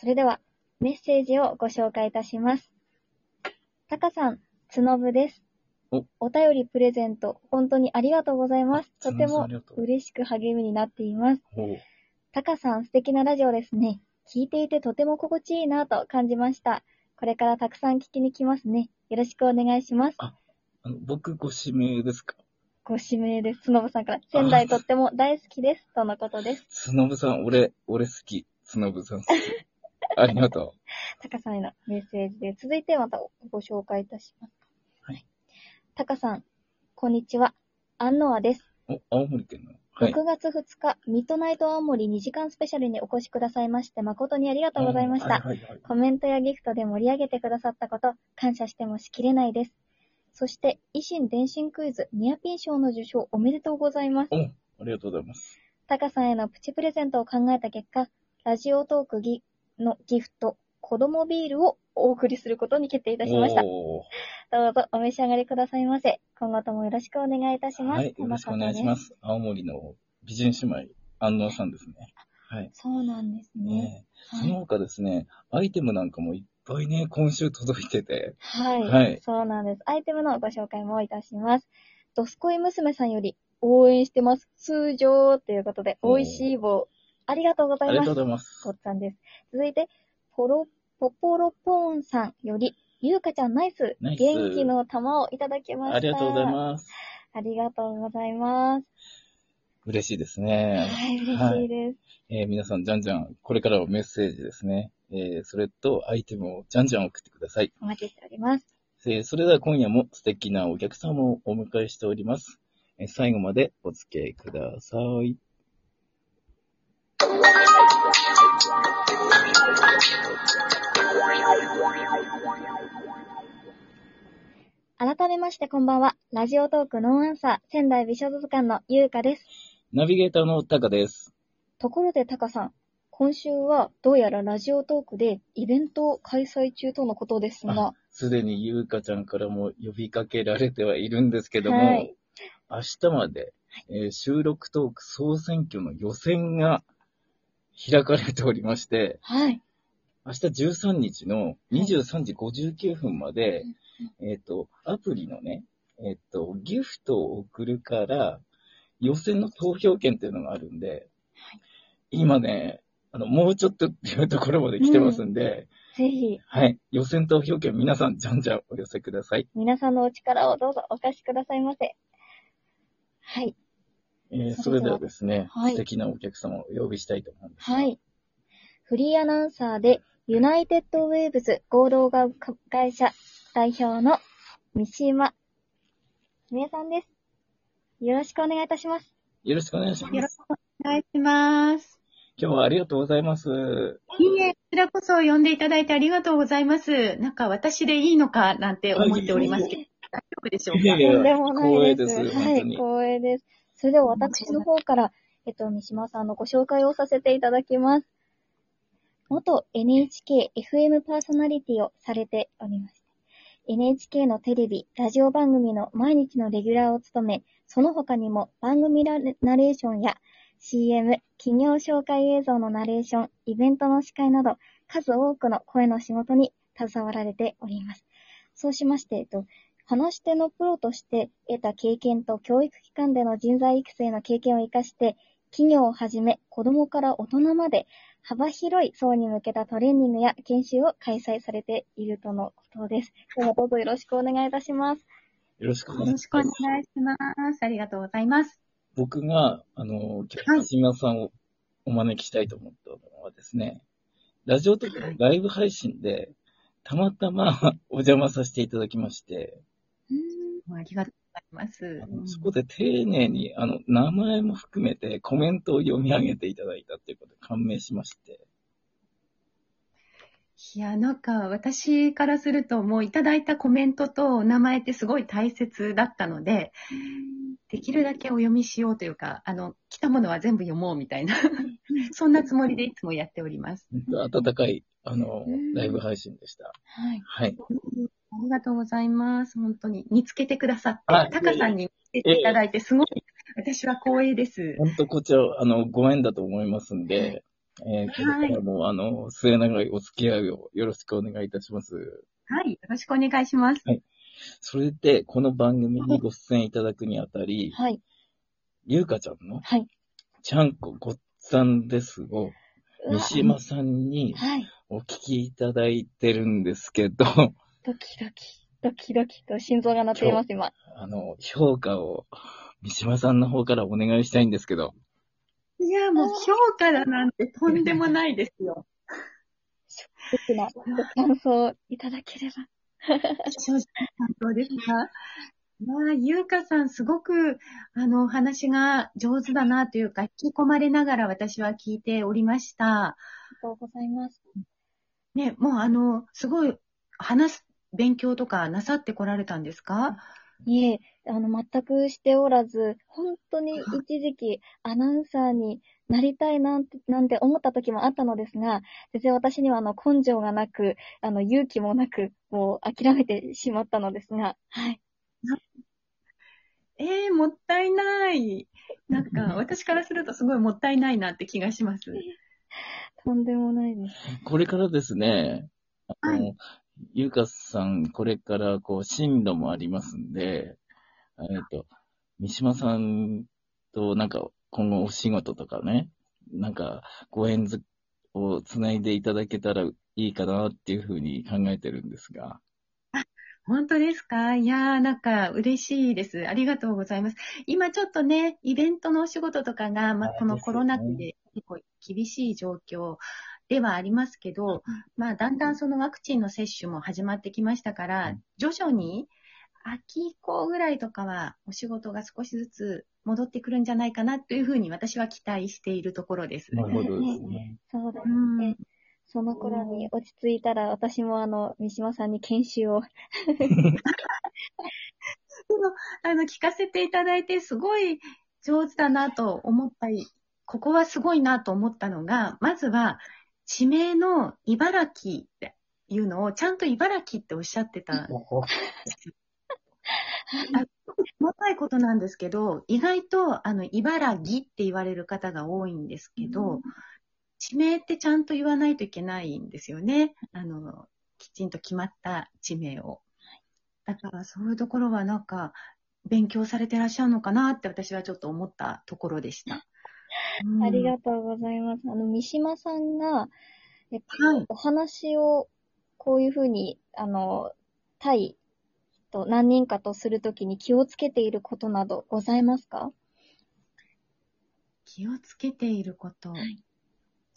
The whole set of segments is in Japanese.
それでは、メッセージをご紹介いたします。タカさん、つのぶです。おお便りプレゼント、本当にありがとうございます。とても嬉しく励みになっています。タカさん、素敵なラジオですね。聞いていてとても心地いいなと感じました。これからたくさん聞きに来ますね。よろしくお願いします。あの僕ご指名ですか？ご指名です。つのぶさんから。仙台とっても大好きです。とのことです。つのぶさん、俺、俺好き。つのぶさん好き。ありがとタカさんへのメッセージで、続いてまたご紹介いたします。はい。タカさん、こんにちは。アンノアです。う。お、青森県の。はい。6月2日、ミッドナイト青森2時間スペシャルにお越しくださいまして、誠にありがとうございました。はいはいはい。コメントやギフトで盛り上げてくださったこと、感謝してもしきれないです。そして、維新伝心クイズニアピン賞の受賞おめでとうございます。お、ありがとうございます。タカさんへのプチプレゼントを考えた結果、ラジオトークギのギフト、子供ビールをお送りすることに決定いたしました。どうぞお召し上がりくださいませ。今後ともよろしくお願いいたします。はい。よろしくお願いしま。す。青森の美人姉妹、安納さんですね。はい。そうなんですね。ねその他ですね、アイテムなんかもいっぱいね、今週届いてて、はい、はいそうなんです。アイテムのご紹介もいたします。ドスコイ娘さんより応援してます。通常ということで、美味しい棒。ありがとうございますありがとうご。ざいます。ごっんです。続いて、ポロ、ポポロポーンさんより、ゆうかちゃんナイス元気の玉をいただきました。ありがとうございす。ます。ありがとうございます。嬉しいですね。はい、嬉しいです。えー皆さん、じゃんじゃん、これからはメッセージですね。えーそれと、アイテムをじゃんじゃん送ってください。お待ちしております。えーそれでは今夜も素敵なお客様をお迎えしております。えー最後までお付き合いください。改めましてこんばんは。ラジオトークノーアンサー仙台美少女図鑑のゆうかです。ナビゲーターのタカです。ところでタカさん、今週はどうやらラジオトークでイベントを開催中とのことですが、すでにゆうかちゃんからも呼びかけられてはいるんですけども、はい明日まで、えー収録トーク総選挙の予選が開かれておりまして、はい。明日13日の23時59分まで、えっ、と、アプリのね、えっ、と、ギフトを送るから、予選の投票権っていうのがあるんで、今ね、あの、もうちょっとっていうところまで来てますんで、ぜひ、はい、予選投票権皆さんじゃんじゃんお寄せください。皆さんのお力をどうぞお貸しくださいませ。はい。えーそれではですね、はい素敵なお客様をお呼びしたいと思うんです。はい。フリーアナウンサーで、ユナイテッドウェーブズ合同会社代表の三島みえさんです。よろしくお願いいたします。よろしくお願いします。よろしくお願いします。今日はありがとうございます。いいえ、こちらこそ呼んでいただいてありがとうございます。なんか私でいいのかなんて思っておりますけど、大丈夫でしょうか？いやいやとんでもないです。光栄ですはい、本当に光栄です。それでは私の方から、えっと、三島さんのご紹介をさせていただきます。元 NHK FM パーソナリティをされております。NHK のテレビ、ラジオ番組の毎日のレギュラーを務め、その他にも番組ナレナレーションや CM、企業紹介映像のナレーション、イベントの司会など、数多くの声の仕事に携わられております。そうしまして、えっと、話し手のプロとして得た経験と教育機関での人材育成の経験を活かして、企業をはじめ子供から大人まで幅広い層に向けたトレーニングや研修を開催されているとのことです。今日もどうぞよろしくお願いいたします。よろしくおよ願いしまろしくお願す。いします。ありがとうございます。僕が、あの、今はい日、島さんをお招きしたいと思ったのはですね、ラジオとかのライブ配信で、たまたま お邪魔させていただきまして、もうありがとうございますそこで丁寧に、あの、名前も含めてコメントを読み上げていただいたっていうことで感銘しまして、いや、なんか私からするともういただいたコメントとお名前ってすごい大切だったので、できるだけお読みしようというか、あの、来たものは全部読もうみたいな、そんなつもりでいつもやっております。温かい、あのうん、ライブ配信でした。はい。はい。ありがとうございます。本当に。見つけてくださって、はいタカさんに見つけていただいて、すごい、私は光栄です。本当こちら、あの、ご縁だと思いますんで、えー、これからも、あの、末永いお付き合いをよろしくお願いいたします。はい。よろしくお願いします。それで、この番組にご出演いただくにあたり、はい。ゆうかちゃんのはい。ちゃんこごっさんですを、三島さんにはい。お聞きいただいてるんですけど、ドキドキ、ドキドキと心臓が鳴っています、今。あの、評価を三島さんの方からお願いしたいんですけど、いや、もう評価だなんてとんでもないですよ。素敵なご感想いただければ。正直な感想ですが。まあ、ゆうかさん、すごく、あの、お話が上手だなというか、引き込まれながら私は聞いておりました。ありがとうございます。ね、もうあの、すごい、話す、勉強とかなさってこられたんですか？いえ、あの、全くしておらず、本当に 一時期アナウンサーになりたいなんて、なんて思った時もあったのですが、全然私にはあの、根性がなく、あの、勇気もなく、もう諦めてしまったのですが、はい。ええもったいない。なんか、私からするとすごいもったいないなって気がします。とんでもないです。これからですね、あの、はゆかさん、これから、こう、進路もありますんで、えっと、三島さんと、なんか、今後お仕事とかね、なんか、ご縁づをつないでいただけたらいいかなっていうふうに考えてるんですが。本当ですか？いやー、なんか嬉しいです。ありがとうございます。今ちょっとね、イベントのお仕事とかが、まあ、このコロナ禍で結構厳しい状況ではありますけど、まあ、だんだんそのワクチンの接種も始まってきましたからうん、徐々に秋以降ぐらいとかはお仕事が少しずつ戻ってくるんじゃないかなというふうに私は期待しているところです。なるほどですね。そうですうんね。その頃に落ち着いたら、私もあの、三島さんに研修を。あの、聞かせていただいて、すごい上手だなと思ったり、ここはすごいなと思ったのが、まずは、地名の茨城っていうのを、ちゃんと茨城っておっしゃってたんですよ。あ細かいことなんですけど、意外と、あの、茨城って言われる方が多いんですけど、地名ってちゃんと言わないといけないんですよね。あの、きちんと決まった地名を。だからそういうところはなんか、勉強されてらっしゃるのかなって私はちょっと思ったところでした。うんありがとうございます。あの、三島さんが、えっと、はいお話を、こういうふうに、あの、対、と何人かとするときに気をつけていることなどございますか？気をつけていること。はい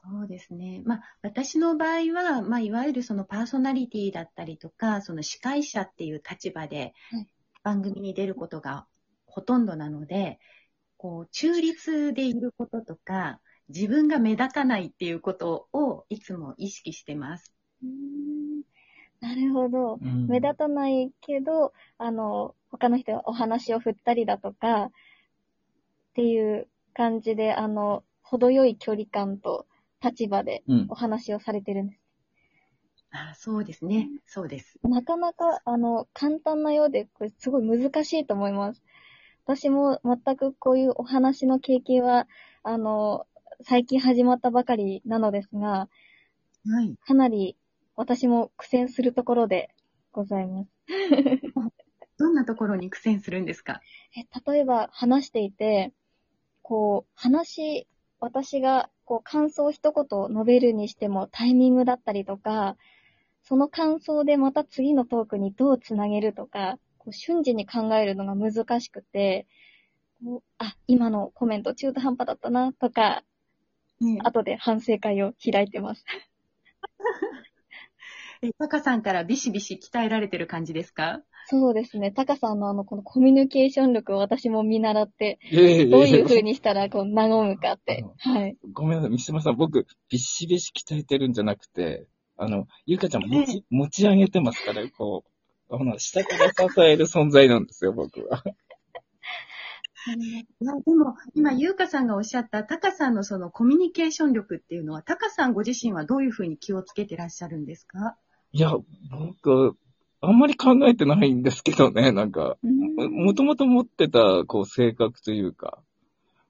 そうですね。まあ、私の場合は、まあ、いわゆるそのパーソナリティだったりとか、その司会者っていう立場ではい番組に出ることがほとんどなので、こう、中立でいることとか、自分が目立たないっていうことをいつも意識してます。うーんなるほど。うん目立たないけど、あの、他の人がお話を振ったりだとか、っていう感じで、あの、程よい距離感と立場でうんお。話をされてるんです。あそうですね。そうです。なかなか、あの、簡単なようで、これすごい難しいと思います。私も全くこういうお話の経験は、あの、最近始まったばかりなのですが、はい。かなり私も苦戦するところでございます。どんなところに苦戦するんですか？え例えば話していて、こう、話、私がこう感想を一言述べるにしてもタイミングだったりとか、その感想でまた次のトークにどうつなげるとか、こう瞬時に考えるのが難しくて、こうあ、今のコメント中途半端だったなとか、ね後で反省会を開いてます。え、タカさんからビシビシ鍛えられてる感じですか？そうですね。タカさんのあの、このコミュニケーション力を私も見習って、いやいやいやどういう風にしたらこう、和むかって。はい。ごめんなさい、三島さん、僕、ビシビシ鍛えてるんじゃなくて、あの、ゆかちゃん持ち、持ち上げてますから、こう、あの、下から支える存在なんですよ、僕は。いや、でも、今、ゆうかさんがおっしゃった、タカさんのそのコミュニケーション力っていうのは、タカさんご自身はどういうふうに気をつけてらっしゃるんですか？いや、僕、あんまり考えてないんですけどね、なんか、もともと持ってた、こう、性格というか、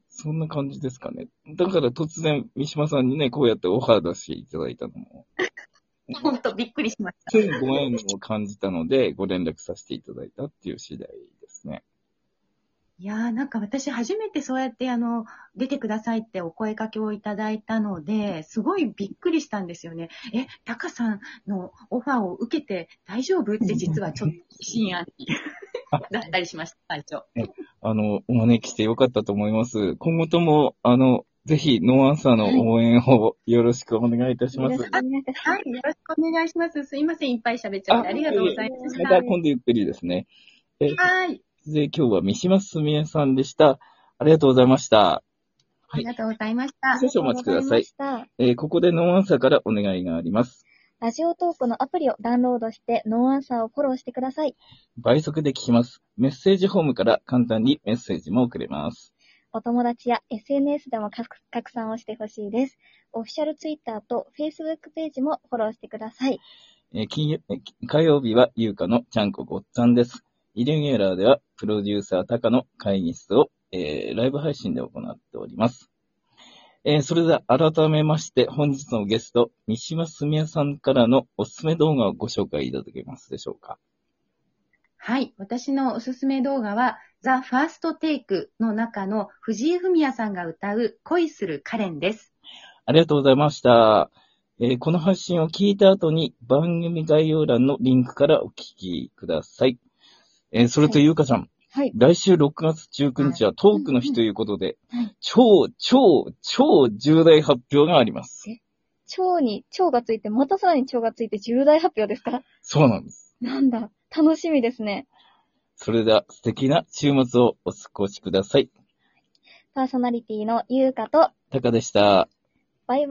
そんな感じですかね。だから突然、三島さんにね、こうやってオファー出していただいたのも、本当びっくりしました。ご縁を感じたので、ご連絡させていただいたっていう次第ですね。いやーなんか私初めてそうやってあの、出てくださいってお声掛けをいただいたので、すごいびっくりしたんですよね。え、タカさんのオファーを受けて大丈夫って実はちょっと疑心暗鬼だったりしました、最初。あの、お招きしてよかったと思います。今後とも、あの、ぜひ、ノーアンサーの応援をよろしくお願いいたします。はい、よろしくお願いします。すいません、いっぱい喋っちゃってありがとうございましまた。た今度ゆっくりですね。えはい、で、今日は三島すみえさんでした。ありがとうございました。ありがとうございました。少々お待ちください。いえーここでノーアンサーからお願いがあります。ラジオトークのアプリをダウンロードして、ノーアンサーをフォローしてください。倍速で聞きます。メッセージホームから簡単にメッセージも送れます。お友達や SNS でも拡拡散をしてほしいです。オフィシャルツイッターと Facebook ページもフォローしてください。えー金曜えー火曜日はゆうかのちゃんこごっつぁんです。イレギュラーではプロデューサータカの会議室を、えーライブ配信で行っております。えーそれでは改めまして本日のゲスト、三島すみえさんからのおすすめ動画をご紹介いただけますでしょうか。はい。私のおすすめ動画は、ザ・ファーストテイクの中の藤井フミヤさんが歌う恋するカレンです。ありがとうございました。えーこの発信を聞いた後に番組概要欄のリンクからお聞きください。えーそれとはいゆうかちゃん、はい。来週6月19日はトークの日ということではい、超、超、超重大発表があります。蝶に蝶がついて、またさらに蝶がついて重大発表ですか？そうなんです。なんだ。楽しみですね。それでは素敵な週末をお過ごしください。パーソナリティのゆうかと、タカでした。バイバイ。